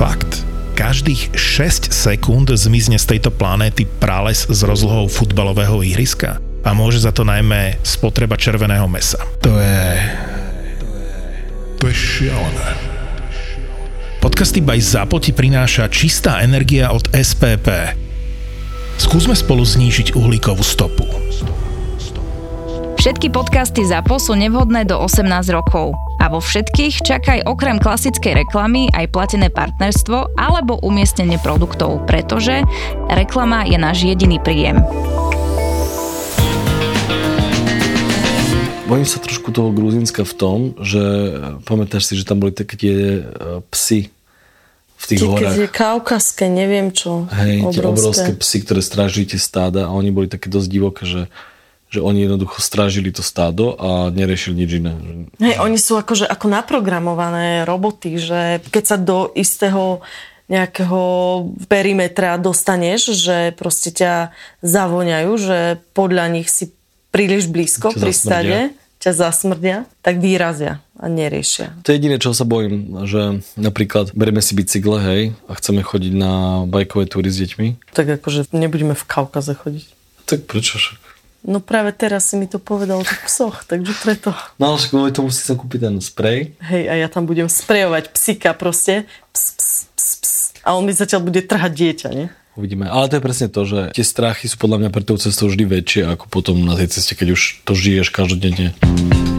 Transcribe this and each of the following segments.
Fakt. Každých 6 sekúnd zmizne z tejto planéty prales s rozlohou futbalového ihriska. A môže za to najmä spotreba červeného mesa. To je... To je šialené. Podcasty by Zapo ti prináša čistá energia od SPP. Skúsme spolu znížiť uhlíkovú stopu. Všetky podcasty ZAPO sú nevhodné do 18 rokov. A vo všetkých čakaj okrem klasickej reklamy aj platené partnerstvo alebo umiestnenie produktov, pretože reklama je náš jediný príjem. Bojím sa trošku toho Gruzinska v tom, že pamätáš si, že tam boli také tie e, psy v tých horách. Tie kaukaské, neviem čo. Hej, obrovské. tie obrovské psy, ktoré strážili tie stáda a oni boli také dosť divoké, že že oni jednoducho strážili to stádo a neriešili nič iné. Hej, oni sú akože ako naprogramované roboty, že keď sa do istého nejakého perimetra dostaneš, že proste ťa zavoňajú, že podľa nich si príliš blízko pri stade, ťa zasmrdia, tak vyrazia a neriešia. To je jediné, čo sa bojím, že napríklad berieme si bicykle, hej, a chceme chodiť na bajkové túry s deťmi. Tak akože nebudeme v Kaukaze chodiť. Tak prečo však? No práve teraz si mi to povedal o psoch, takže preto. No ale kvôli tomu si sa kúpiť ten sprej. Hej, a ja tam budem sprejovať psika proste. Ps, ps, ps, ps. A on mi zatiaľ bude trhať dieťa, nie? Uvidíme. Ale to je presne to, že tie strachy sú podľa mňa pre tou cestou vždy väčšie ako potom na tej ceste, keď už to žiješ každodenne. išli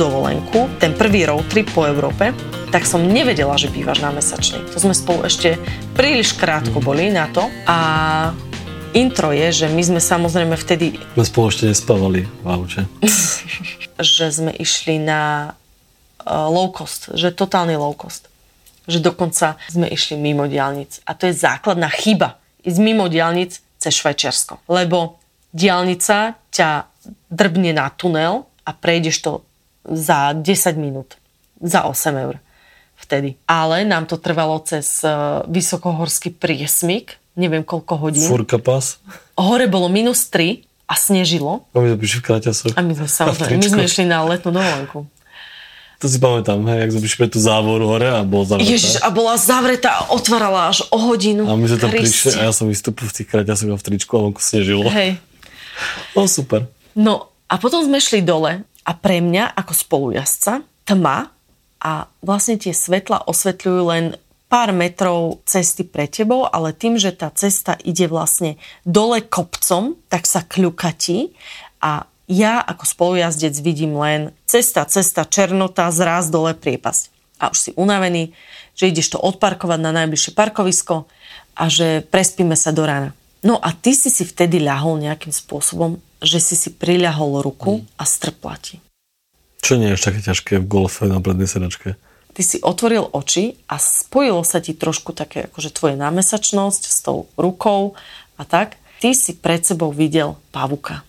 dovolenku, ten prvý road trip po Európe, tak som nevedela, že bývaš na mesačný. To sme spolu ešte príliš krátko mhm. boli na to. A intro je, že my sme samozrejme vtedy... My spolu ešte nespávali v aute. že sme išli na uh, low cost, že totálny low cost. Že dokonca sme išli mimo diálnic. A to je základná chyba. Ísť mimo diálnic cez Švajčiarsko. Lebo diálnica ťa drbne na tunel a prejdeš to za 10 minút, za 8 eur vtedy. Ale nám to trvalo cez e, vysokohorský priesmik, neviem koľko hodín. Furka pas. Hore bolo minus 3 a snežilo. A my sme prišli v kraťasoch. A my sme samozrejme, my sme išli na letnú dovolenku. To si pamätám, hej, jak sme prišli tú závoru hore a bola zavretá. Ježiš, a bola zavretá a otvárala až o hodinu. A my sme tam prišli a ja som vystúpil v tých kraťasoch a v tričku a vonku snežilo. Hej. No super. No a potom sme šli dole a pre mňa ako spolujazca tma a vlastne tie svetla osvetľujú len pár metrov cesty pre tebou, ale tým, že tá cesta ide vlastne dole kopcom, tak sa kľukatí a ja ako spolujazdec vidím len cesta, cesta, černota, zraz dole priepasť. A už si unavený, že ideš to odparkovať na najbližšie parkovisko a že prespíme sa do rána. No a ty si si vtedy ľahol nejakým spôsobom že si si priľahol ruku a strpla ti. Čo nie je také ťažké v golfe na prednej sedačke? Ty si otvoril oči a spojilo sa ti trošku také akože tvoje námesačnosť s tou rukou a tak. Ty si pred sebou videl pavuka.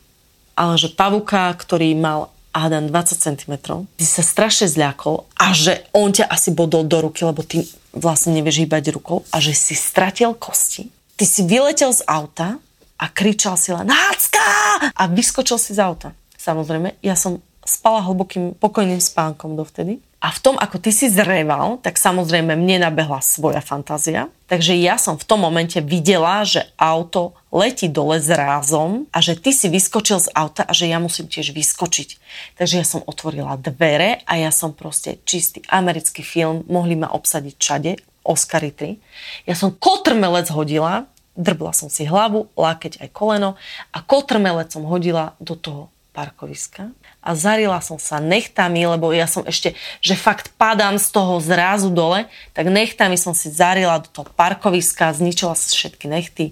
Ale že pavuka, ktorý mal hádam 20 cm, ty sa strašne zľakol a že on ťa asi bodol do ruky, lebo ty vlastne nevieš hýbať rukou a že si stratil kosti. Ty si vyletel z auta a kričal si len Nácka! A vyskočil si z auta. Samozrejme, ja som spala hlbokým pokojným spánkom dovtedy. A v tom, ako ty si zreval, tak samozrejme mne nabehla svoja fantázia. Takže ja som v tom momente videla, že auto letí dole s rázom a že ty si vyskočil z auta a že ja musím tiež vyskočiť. Takže ja som otvorila dvere a ja som proste čistý americký film, mohli ma obsadiť všade, Oscary 3. Ja som kotrmelec hodila drbla som si hlavu, lákeť aj koleno a kotrmelec som hodila do toho parkoviska a zarila som sa nechtami, lebo ja som ešte, že fakt padám z toho zrazu dole, tak nechtami som si zarila do toho parkoviska, zničila sa všetky nechty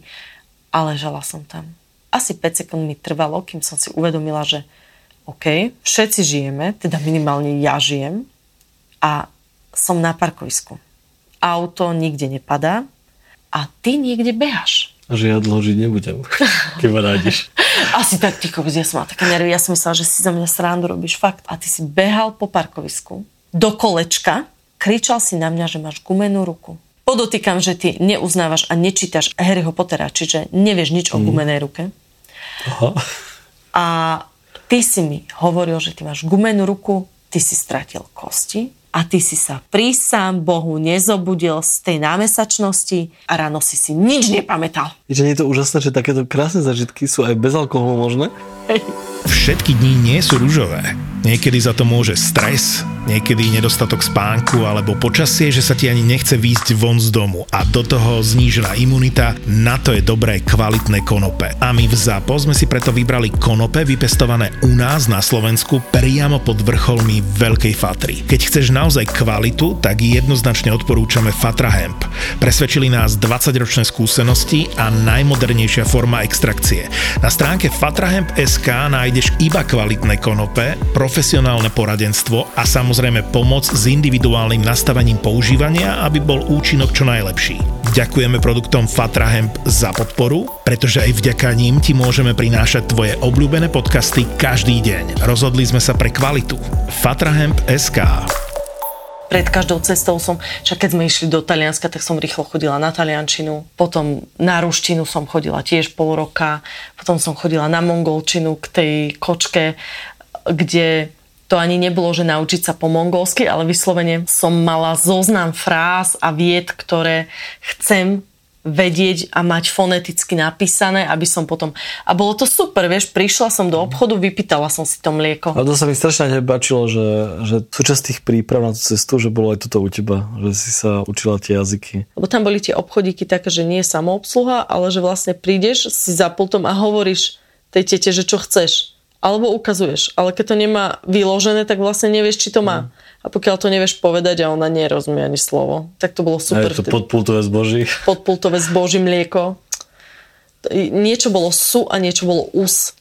a ležala som tam. Asi 5 sekúnd mi trvalo, kým som si uvedomila, že OK, všetci žijeme, teda minimálne ja žijem a som na parkovisku. Auto nikde nepadá, a ty niekde behaš. A že ja dlho žiť nebudem, keď ma nájdeš. Asi tak, ty kokos, ja som mala také nervy, ja som myslela, že si za mňa srandu robíš, fakt. A ty si behal po parkovisku do kolečka, kričal si na mňa, že máš gumenú ruku. Podotýkam, že ty neuznávaš a nečítaš Harryho Pottera, čiže nevieš nič o gumenej ruke. Aha. A ty si mi hovoril, že ty máš gumenú ruku, ty si stratil kosti a ty si sa pri sám Bohu nezobudil z tej námesačnosti a ráno si si nič nepamätal. Že nie je to úžasné, že takéto krásne zažitky sú aj bez alkoholu možné? Hej. Všetky dni nie sú ružové. Niekedy za to môže stres, niekedy nedostatok spánku alebo počasie, že sa ti ani nechce výjsť von z domu a do toho znížená imunita, na to je dobré kvalitné konope. A my v ZAPO sme si preto vybrali konope vypestované u nás na Slovensku priamo pod vrcholmi Veľkej Fatry. Keď chceš naozaj kvalitu, tak jednoznačne odporúčame Fatra Hemp. Presvedčili nás 20-ročné skúsenosti a najmodernejšia forma extrakcie. Na stránke fatrahemp.sk nájdeš iba kvalitné konope, profesionálne poradenstvo a samozrejme pomoc s individuálnym nastavením používania, aby bol účinok čo najlepší. Ďakujeme produktom Fatra Hemp za podporu, pretože aj vďaka ním ti môžeme prinášať tvoje obľúbené podcasty každý deň. Rozhodli sme sa pre kvalitu. Fatrahemp.sk pred každou cestou som, však keď sme išli do Talianska, tak som rýchlo chodila na taliančinu, potom na ruštinu som chodila tiež pol roka, potom som chodila na mongolčinu k tej kočke, kde to ani nebolo, že naučiť sa po mongolsky, ale vyslovene som mala zoznam fráz a vied, ktoré chcem vedieť a mať foneticky napísané, aby som potom... A bolo to super, vieš, prišla som do obchodu, vypýtala som si to mlieko. A to sa mi strašne nepáčilo, že, že súčasť tých príprav na tú cestu, že bolo aj toto u teba, že si sa učila tie jazyky. Lebo tam boli tie obchodíky také, že nie je samoobsluha, ale že vlastne prídeš si za pultom a hovoríš tej tete, že čo chceš. Alebo ukazuješ. Ale keď to nemá vyložené, tak vlastne nevieš, či to má. Mm a pokiaľ to nevieš povedať a ona nerozumie ani slovo, tak to bolo super. A je to podpultové zboží. Podpultové zboží mlieko. Niečo bolo su a niečo bolo us.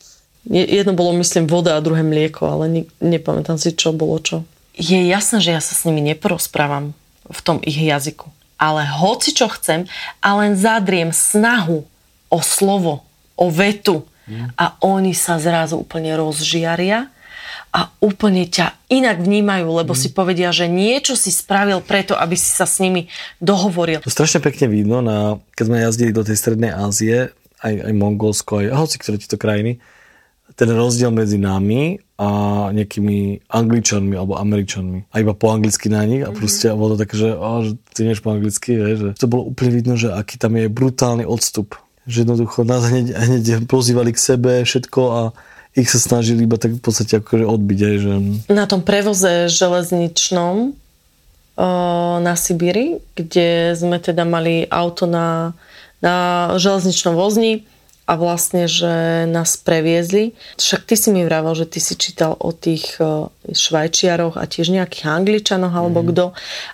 Jedno bolo, myslím, voda a druhé mlieko, ale ne, nepamätám si, čo bolo čo. Je jasné, že ja sa s nimi neporozprávam v tom ich jazyku. Ale hoci čo chcem a len zadriem snahu o slovo, o vetu mm. a oni sa zrazu úplne rozžiaria a úplne ťa inak vnímajú, lebo mm. si povedia, že niečo si spravil preto, aby si sa s nimi dohovoril. To strašne pekne vidno, na, keď sme jazdili do tej Strednej Ázie, aj, aj Mongolsko, aj hoci ktoré tieto krajiny, ten rozdiel medzi nami a nejakými Angličanmi alebo Američanmi. A iba po anglicky na nich a mhm. proste mm-hmm. bolo to také, že, oh, že ty nevieš po anglicky, vieš, že to bolo úplne vidno, že aký tam je brutálny odstup. Že jednoducho nás hneď, hneď pozývali k sebe všetko a ich sa snažili iba tak v podstate akože odbiť aj, že... Na tom prevoze železničnom na Sibíri, kde sme teda mali auto na, na železničnom vozni a vlastne, že nás previezli. Však ty si mi vravel, že ty si čítal o tých švajčiaroch a tiež nejakých angličanoch alebo mm. kto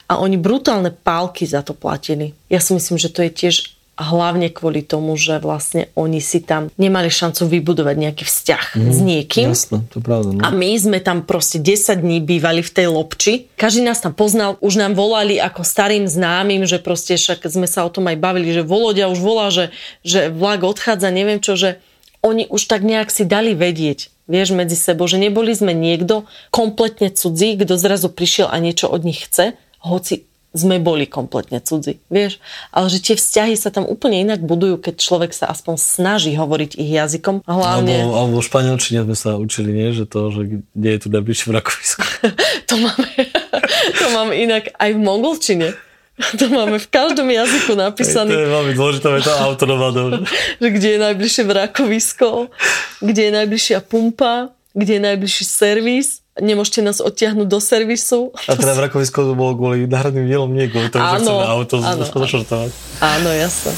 a oni brutálne pálky za to platili. Ja si myslím, že to je tiež hlavne kvôli tomu, že vlastne oni si tam nemali šancu vybudovať nejaký vzťah mm, s niekým. Jasné, to pravda. No. A my sme tam proste 10 dní bývali v tej lobči. Každý nás tam poznal, už nám volali ako starým známym, že proste však sme sa o tom aj bavili, že Volodia už volá, že, že vlak odchádza, neviem čo, že oni už tak nejak si dali vedieť, vieš, medzi sebou, že neboli sme niekto kompletne cudzí, kto zrazu prišiel a niečo od nich chce, hoci sme boli kompletne cudzí, vieš. Ale že tie vzťahy sa tam úplne inak budujú, keď človek sa aspoň snaží hovoriť ich jazykom. Hlavne... Alebo, alebo v španielčine sme sa učili, nie? Že to, že kde je tu najbližšie vrakovisko. to, máme, to mám inak aj v mongolčine. To máme v každom jazyku napísané. to je veľmi dôležité, je to autonomado. že kde je najbližšie vrakovisko, kde je najbližšia pumpa, kde je najbližší servis nemôžete nás odtiahnuť do servisu. A teda vrakovisko to bolo kvôli náhradným dielom, nie kvôli tomu, áno, že chceme auto áno, Áno, jasné.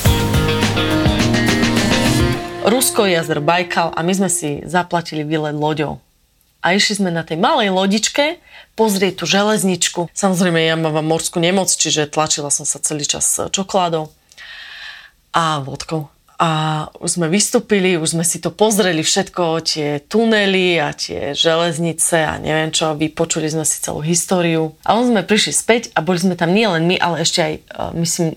Rusko je jazer Bajkal a my sme si zaplatili výlet loďou. A išli sme na tej malej lodičke pozrieť tú železničku. Samozrejme, ja mám morskú nemoc, čiže tlačila som sa celý čas čokoládou a vodkou a už sme vystúpili, už sme si to pozreli všetko, tie tunely a tie železnice a neviem čo, vypočuli sme si celú históriu. A on sme prišli späť a boli sme tam nielen my, ale ešte aj, e, myslím,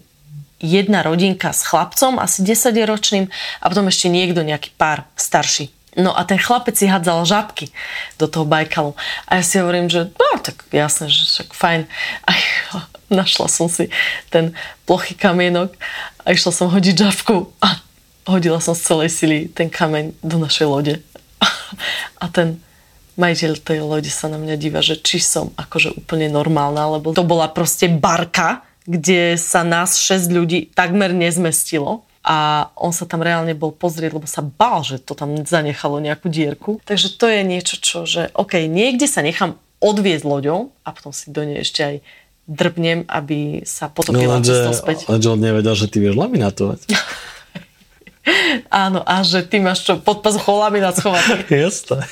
jedna rodinka s chlapcom, asi 10-ročným a potom ešte niekto, nejaký pár starší. No a ten chlapec si hádzal žabky do toho Bajkalu. A ja si hovorím, že no tak jasné, že však fajn. A našla som si ten plochý kamienok a išla som hodiť žabku a hodila som z celej sily ten kameň do našej lode. A ten majiteľ tej lode sa na mňa díva, že či som akože úplne normálna, lebo to bola proste barka, kde sa nás 6 ľudí takmer nezmestilo a on sa tam reálne bol pozrieť, lebo sa bál, že to tam zanechalo nejakú dierku. Takže to je niečo, čo, že OK, niekde sa nechám odviezť loďou a potom si do nej ešte aj drbnem, aby sa potopila no, cestou späť. Lenže on nevedel, že ty vieš laminátovať. Áno, a že ty máš čo, pod pazuchou laminát schovaný. Jasné.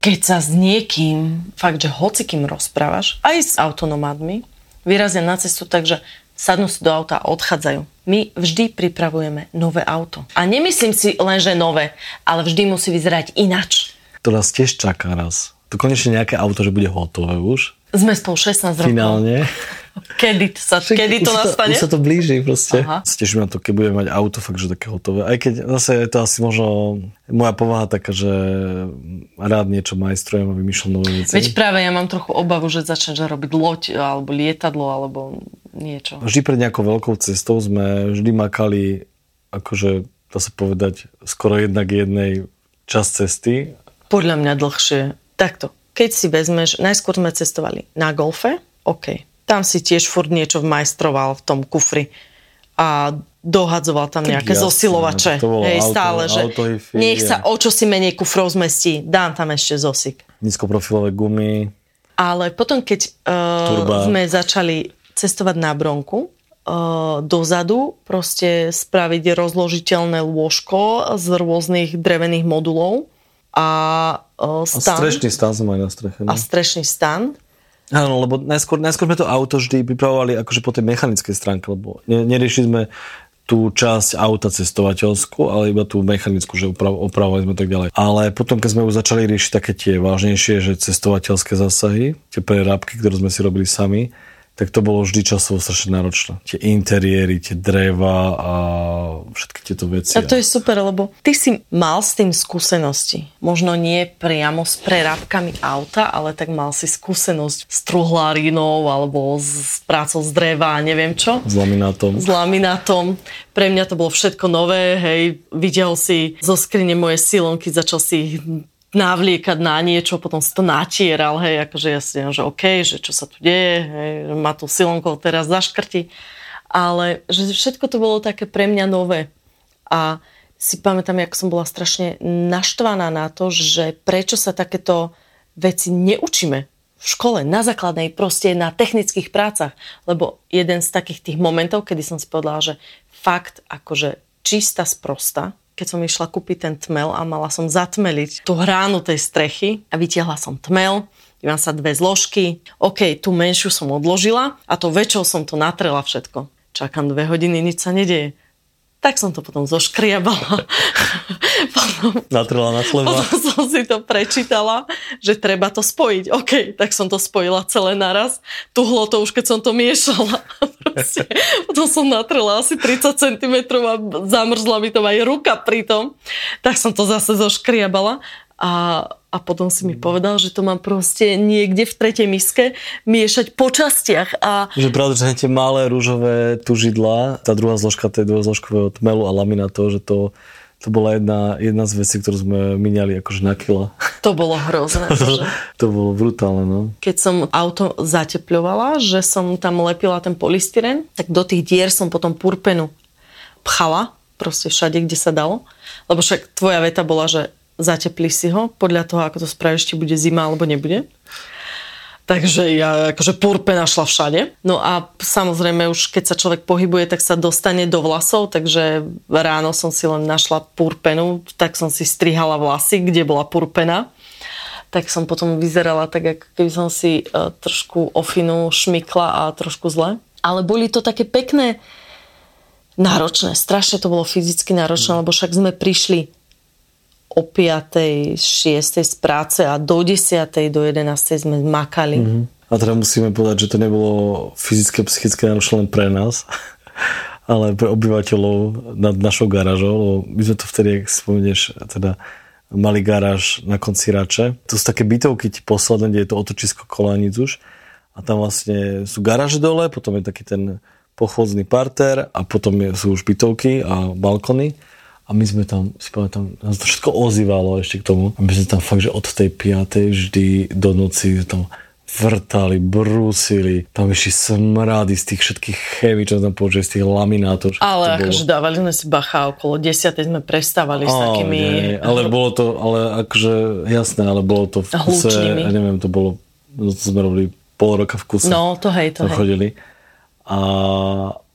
Keď sa s niekým, fakt, že hocikým rozprávaš, aj s autonomádmi, vyrazia na cestu, takže sadnú si do auta a odchádzajú. My vždy pripravujeme nové auto. A nemyslím si len, že nové, ale vždy musí vyzerať inač. To nás tiež čaká raz. To konečne nejaké auto, že bude hotové už. Sme spolu 16 rokov. Finálne. Kedy, sa, Však, kedy to nastane? Už sa to blíži proste. Aha. Teším na to, keď budeme mať auto fakt, že také hotové. Aj keď zase je to asi možno moja povaha taká, že rád niečo majstrujem a vymýšľam nové veci. Veď práve ja mám trochu obavu, že začneš robiť loď alebo lietadlo alebo niečo. Vždy pred nejakou veľkou cestou sme vždy makali akože dá sa povedať skoro jednak jednej čas cesty. Podľa mňa dlhšie. Takto. Keď si vezmeš, najskôr sme cestovali na golfe, OK, tam si tiež furt niečo majstroval v tom kufri a dohadzoval tam nejaké jasne, zosilovače. Hej, auto, stále, že hi nech sa o čo si menej kufrov zmestí, dám tam ešte zosik. Nízkoprofilové gumy. Ale potom, keď uh, sme začali cestovať na bronku, uh, dozadu proste spraviť rozložiteľné lôžko z rôznych drevených modulov a uh, stan. A strešný stan sme mali na streche. No? A strešný stan Áno, lebo najskôr, najskôr sme to auto vždy pripravovali akože po tej mechanickej stránke, lebo neriešili sme tú časť auta cestovateľskú, ale iba tú mechanickú, že opravovali sme tak ďalej. Ale potom, keď sme už začali riešiť také tie vážnejšie, že cestovateľské zásahy, tie prerábky, ktoré sme si robili sami, tak to bolo vždy časovo strašne náročné. Tie interiéry, tie dreva a všetky tieto veci. A to je super, lebo ty si mal s tým skúsenosti. Možno nie priamo s prerábkami auta, ale tak mal si skúsenosť s truhlárinou alebo s prácou z dreva a neviem čo. S laminátom. S laminátom. Pre mňa to bolo všetko nové, hej. Videl si zo skrine moje silonky, začal si navliekať na niečo, potom si to natieral, hej, akože ja si že OK, že čo sa tu deje, hej, ma tu silonkou teraz zaškrti. Ale že všetko to bolo také pre mňa nové. A si pamätám, ako som bola strašne naštvaná na to, že prečo sa takéto veci neučíme v škole, na základnej, proste na technických prácach. Lebo jeden z takých tých momentov, kedy som si povedala, že fakt akože čistá sprosta, keď som išla kúpiť ten tmel a mala som zatmeliť tú hránu tej strechy a vytiahla som tmel, Mám sa dve zložky. OK, tú menšiu som odložila a to väčšou som to natrela všetko. Čakám dve hodiny, nič sa nedeje. Tak som to potom zoškriabala. potom, Natrela na chleba. Potom som si to prečítala, že treba to spojiť. OK, tak som to spojila celé naraz. Tuhlo to už, keď som to miešala. Proste. Potom som natrela asi 30 cm a zamrzla mi to aj ruka pri tom. Tak som to zase zoškriabala. A a potom si mi povedal, že to mám proste niekde v tretej miske miešať po častiach. A... Že pravda, že tie malé rúžové tužidla, tá druhá zložka tej dvojzložkového tmelu a laminátu, že to, to bola jedna, jedna z vecí, ktorú sme miniali akože na kila. To bolo hrozné. to, to bolo brutálne, no. Keď som auto zatepľovala, že som tam lepila ten polystyren, tak do tých dier som potom purpenu pchala, proste všade, kde sa dalo. Lebo však tvoja veta bola, že zatepli si ho, podľa toho, ako to spravíš, či bude zima alebo nebude. Takže ja akože purpe našla všade. No a samozrejme už keď sa človek pohybuje, tak sa dostane do vlasov, takže ráno som si len našla purpenu, tak som si strihala vlasy, kde bola purpena. Tak som potom vyzerala tak, ako keby som si uh, trošku ofinu šmykla a trošku zle. Ale boli to také pekné, náročné, strašne to bolo fyzicky náročné, lebo však sme prišli o 5. 6. z práce a do 10. do 11. sme makali. Mm-hmm. A teda musíme povedať, že to nebolo fyzické psychické náročné len pre nás, ale pre obyvateľov nad našou garážou, lebo my sme to vtedy, ak spomenieš, teda mali garáž na konci Rače. To sú také bytovky ti posledné, kde je to otočisko kolánic už. A tam vlastne sú garáže dole, potom je taký ten pochodzný parter a potom sú už bytovky a balkony. A my sme tam, si pamätám, nás to všetko ozývalo ešte k tomu. A my sme tam fakt, že od tej piatej vždy do noci tam vrtali, brúsili, tam išli smrady z tých všetkých chémí, čo tam použili, z tých laminátov. Ale akože dávali sme si bacha, okolo desiatej sme prestávali s takými... Nie, ale bolo to, ale akože jasné, ale bolo to v kuse, ja neviem, to bolo, no to sme robili pol roka v kuse. No, to hej, to hej. chodili. A,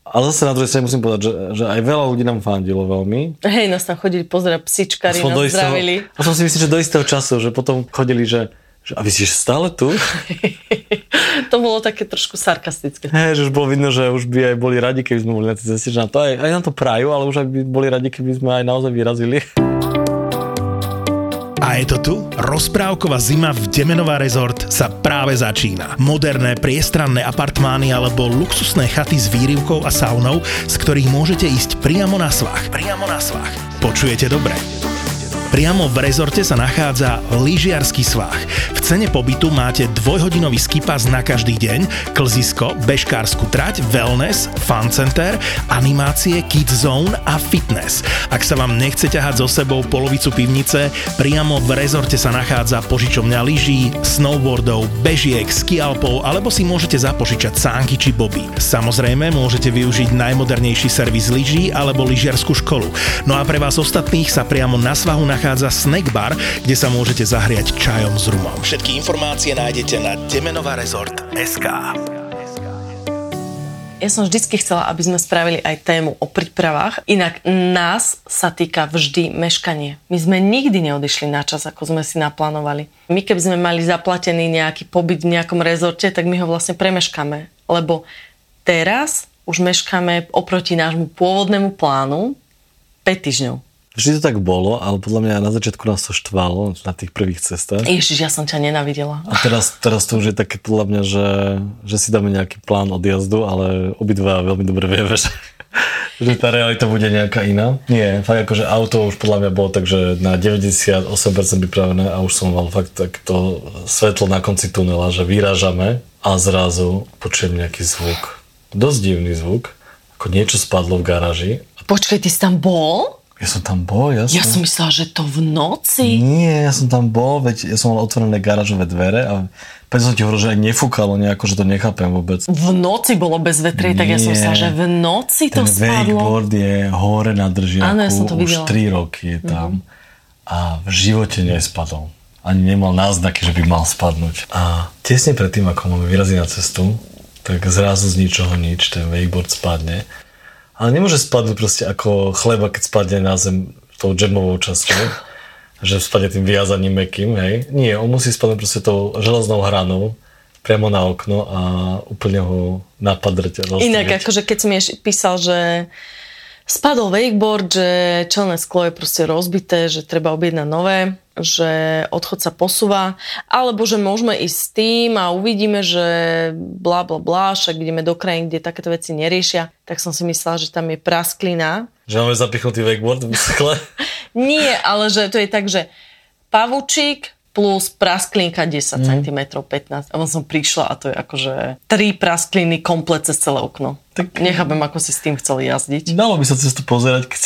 ale zase na druhej strane musím povedať, že, že aj veľa ľudí nám fandilo veľmi. Hej, nás tam chodili pozerať psičkari, nás zdravili. A som si myslím, že do istého času, že potom chodili, že a vy ste stále tu? to bolo také trošku sarkastické. Hey, že už bolo vidno, že už by aj boli radi, keby sme boli na tej ceste, že na to aj, aj na to prajú, ale už aj by boli radi, keby sme aj naozaj vyrazili. A je to tu? Rozprávková zima v Demenová rezort sa práve začína. Moderné, priestranné apartmány alebo luxusné chaty s výrivkou a saunou, z ktorých môžete ísť priamo na svach. Priamo na svach. Počujete dobre? Priamo v rezorte sa nachádza lyžiarsky svah. V cene pobytu máte dvojhodinový skipas na každý deň, klzisko, bežkársku trať, wellness, fun center, animácie, kids zone a fitness. Ak sa vám nechce ťahať so sebou polovicu pivnice, priamo v rezorte sa nachádza požičovňa lyží, snowboardov, bežiek, skialpov alebo si môžete zapožičať sánky či boby. Samozrejme môžete využiť najmodernejší servis lyží alebo lyžiarskú školu. No a pre vás ostatných sa priamo na svahu nachádza nachádza snack bar, kde sa môžete zahriať čajom s rumom. Všetky informácie nájdete na demenovarezort.sk ja som vždycky chcela, aby sme spravili aj tému o prípravách. Inak nás sa týka vždy meškanie. My sme nikdy neodišli na čas, ako sme si naplánovali. My keby sme mali zaplatený nejaký pobyt v nejakom rezorte, tak my ho vlastne premeškáme. Lebo teraz už meškáme oproti nášmu pôvodnému plánu 5 týždňov. Vždy to tak bolo, ale podľa mňa na začiatku nás to štvalo na tých prvých cestách. Ježiš, ja som ťa nenavidela. A teraz, teraz to už je také podľa mňa, že, že si dáme nejaký plán odjazdu, ale obidva veľmi dobre vieme, že, že tá realita bude nejaká iná. Nie, fakt akože auto už podľa mňa bolo tak, že na 98% pripravené a už som mal fakt tak to svetlo na konci tunela, že vyrážame a zrazu počujem nejaký zvuk. Dosť divný zvuk, ako niečo spadlo v garáži. Počkaj, ty si tam bol? Ja som tam bol, ja som... Ja som myslela, že to v noci. Nie, ja som tam bol, veď ja som mal otvorené garážové dvere a preto som ti hovoril, že aj nefúkalo nejako, že to nechápem vôbec. V noci bolo bez vetry, tak ja som myslela, že v noci to Ten spadlo. wakeboard je hore na držiaku, Áno, ja som to už 3 roky je tam mm-hmm. a v živote nespadol. Ani nemal náznaky, že by mal spadnúť. A tesne predtým, ako máme vyraziť na cestu, tak zrazu z ničoho nič ten wakeboard spadne ale nemôže spadnúť proste ako chleba, keď spadne na zem tou džemovou časťou, že spadne tým viazaním mekým, hej. Nie, on musí spadnúť proste tou železnou hranou priamo na okno a úplne ho napadrť. Inak, akože keď si mi písal, že spadol wakeboard, že čelné sklo je proste rozbité, že treba objednať nové, že odchod sa posúva, alebo že môžeme ísť s tým a uvidíme, že bla bla bla, však ideme do krajín, kde takéto veci neriešia, tak som si myslela, že tam je prasklina. Že máme zapichnutý wakeboard v skle? Nie, ale že to je tak, že pavučík, plus prasklinka 10 mm. cm, 15 A som prišla a to je akože tri praskliny komplet cez celé okno. Tak nechápem, ako si s tým chcel jazdiť. Dalo by sa cez to pozerať, keď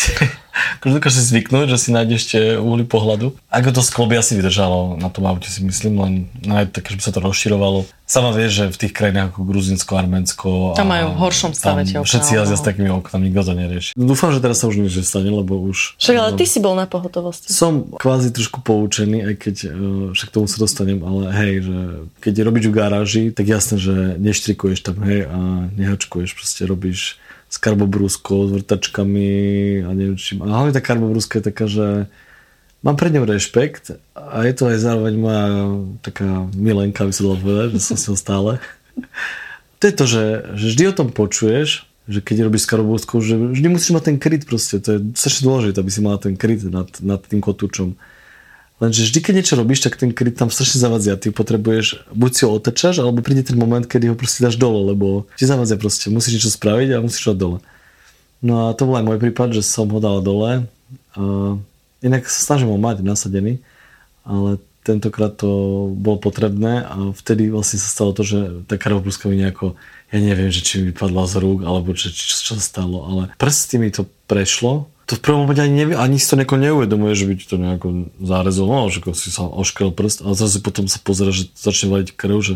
dokáže si zvyknúť, že si nájdeš tie uhly pohľadu. Ako to sklo by asi vydržalo na tom aute si myslím, len nájde také, že by sa to rozširovalo. Sama vieš, že v tých krajinách ako Gruzinsko, Arménsko... Tam majú v horšom stave tie okná. Všetci jazdia s takými oknami, nikto to nerieši. Dúfam, že teraz sa už nič nestane, lebo už... Však ale ty si bol na pohotovosti. Som kvázi trošku poučený, aj keď e, však tomu sa dostanem, ale hej, že keď robíš v garáži, tak jasné, že neštrikuješ tam, hej, a nehačkuješ, proste robíš s karbobrúskou, s vrtačkami a neviem čím. A hlavne tá karbobrúska je taká, že mám pred ňou rešpekt a je to aj zároveň moja taká milenka, by sa dalo povedať, že som si ho stále. To je to, že, že vždy o tom počuješ, že keď robíš s karobúskou, že vždy musíš mať ten kryt proste, to je strašne dôležité, aby si mala ten kryt nad, nad tým kotúčom. Lenže vždy, keď niečo robíš, tak ten kryt tam strašne zavadzia. Ty potrebuješ, buď si ho otečaš, alebo príde ten moment, kedy ho proste dáš dole, lebo ti zavadzia proste. Musíš niečo spraviť a musíš ho dole. No a to bol aj môj prípad, že som ho dal dole. A Inak sa snažím ho mať nasadený, ale tentokrát to bolo potrebné a vtedy vlastne sa stalo to, že tá krvobrúska mi nejako, ja neviem, že či mi vypadla z rúk, alebo či, čo, čo sa stalo, ale prsty mi to prešlo. To v prvom momente ani, nevie, ani si to neko neuvedomuje, že by ti to nejako zarezovalo, že si sa oškrel prst, ale zase potom sa pozera, že začne valiť krv, že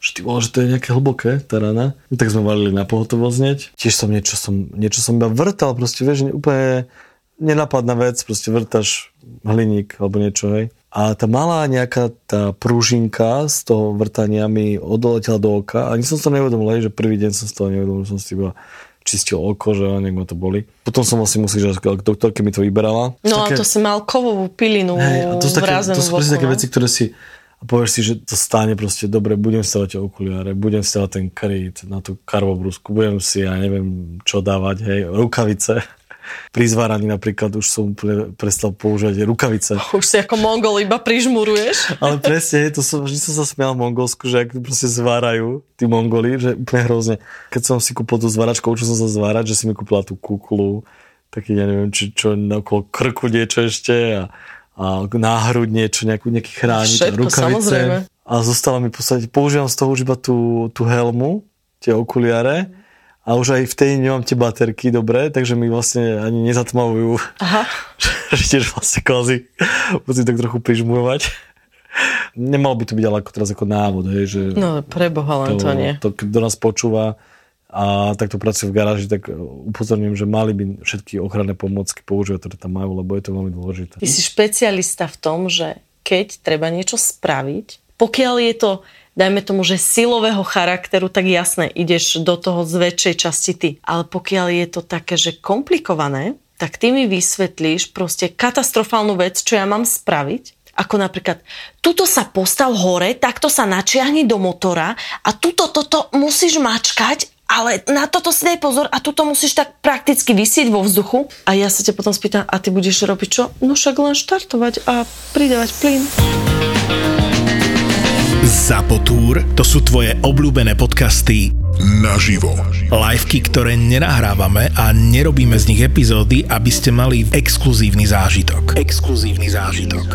že ty že to je nejaké hlboké, tá rana. No, tak sme valili na pohotovosť hneď. Tiež som niečo, som niečo som iba vrtal, proste vieš, úplne nenapadná vec, proste vrtaš hliník alebo niečo, hej. A tá malá nejaká tá prúžinka z toho vrtania mi odoletela do oka a ani som to neuvedomil, že prvý deň som z toho nevedomil, som si iba čistil oko, že nech ma to boli. Potom som vlastne musel, že doktorke mi to vyberala. No také... a to si mal kovovú pilinu hey, a to sú také, to sú také veci, ktoré si a povieš si, že to stane proste, dobre, budem stavať okuliare, budem stavať ten kryt na tú karvobrusku, budem si, ja neviem, čo dávať, hej, rukavice. Pri zváraní napríklad už som úplne prestal používať rukavice. Už si ako mongol iba prižmuruješ. Ale presne, to som, vždy som sa smial v Mongolsku, že ak proste zvárajú tí Mongoli, že úplne hrozne. Keď som si kúpil tú zváračku, učil som sa zvárať, že si mi kúpila tú kuklu, taký, ja neviem, či čo, okolo krku niečo ešte a a náhruď niečo, nejakú, nejaký chránič, Všetko, rukavice. Samozrejme. A zostala mi v podstate, používam z toho už iba tú, tú helmu, tie okuliare a už aj v tej nemám tie baterky dobre, takže mi vlastne ani nezatmavujú. Aha. že tiež vlastne kozy musím tak trochu prižmurovať. Nemalo by to byť ale ako teraz ako návod, hej, že... No preboha len to, to nie. To, kto nás počúva, a takto pracujú v garáži, tak upozorňujem, že mali by všetky ochranné pomôcky používať, ktoré tam majú, lebo je to veľmi dôležité. Ty si špecialista v tom, že keď treba niečo spraviť, pokiaľ je to, dajme tomu, že silového charakteru, tak jasne, ideš do toho z väčšej časti ty. Ale pokiaľ je to také, že komplikované, tak ty mi vysvetlíš proste katastrofálnu vec, čo ja mám spraviť ako napríklad, tuto sa postal hore, takto sa načiahni do motora a tuto toto musíš mačkať ale na toto si daj pozor a tuto musíš tak prakticky vysieť vo vzduchu. A ja sa ťa potom spýtam, a ty budeš robiť čo? No však len štartovať a pridávať plyn. Zapotúr, to sú tvoje obľúbené podcasty naživo. Liveky, ktoré nenahrávame a nerobíme z nich epizódy, aby ste mali exkluzívny zážitok. Exkluzívny zážitok.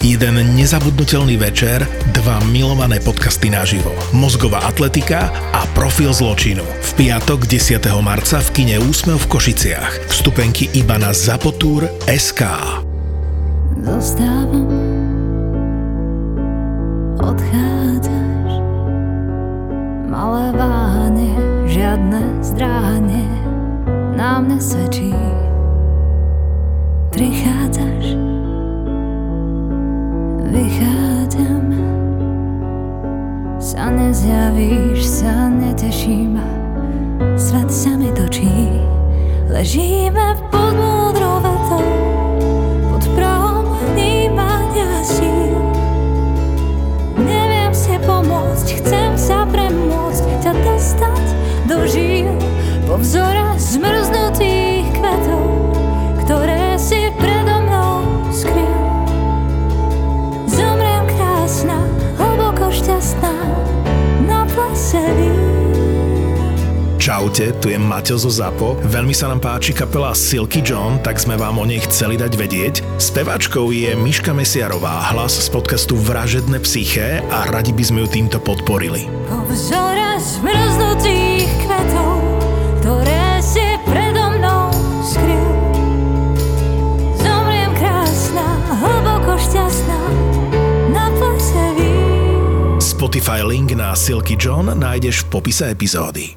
Jeden nezabudnutelný večer, dva milované podcasty naživo. Mozgová atletika a profil zločinu. V piatok 10. marca v kine Úsmev v Košiciach. Vstupenky iba na Zapotúr SK. Zostávam, odchádzaš, malé váhanie, žiadne zdráhanie, na mne svedčí. Prichádzaš, vychádzam. Sa nezjavíš, sa neteším Svet sa mi točí. Ležíme pod múdrou Ťa dostať do žíl Po vzore zmrznutých kvetov Ktoré si predo mnou skryl šťastná na plese Čaute, tu je Maťo zo ZAPO. Veľmi sa nám páči kapela Silky John, tak sme vám o nej chceli dať vedieť. Speváčkou je Miška Mesiarová, hlas z podcastu Vražedné psyché a radi by sme ju týmto podporili. Po vzore zmrznutých kvetov, ktoré si predo mnou skryl. Zomriem krásna, hlboko šťastná, Spotify link na Silky John nájdeš v popise epizódy.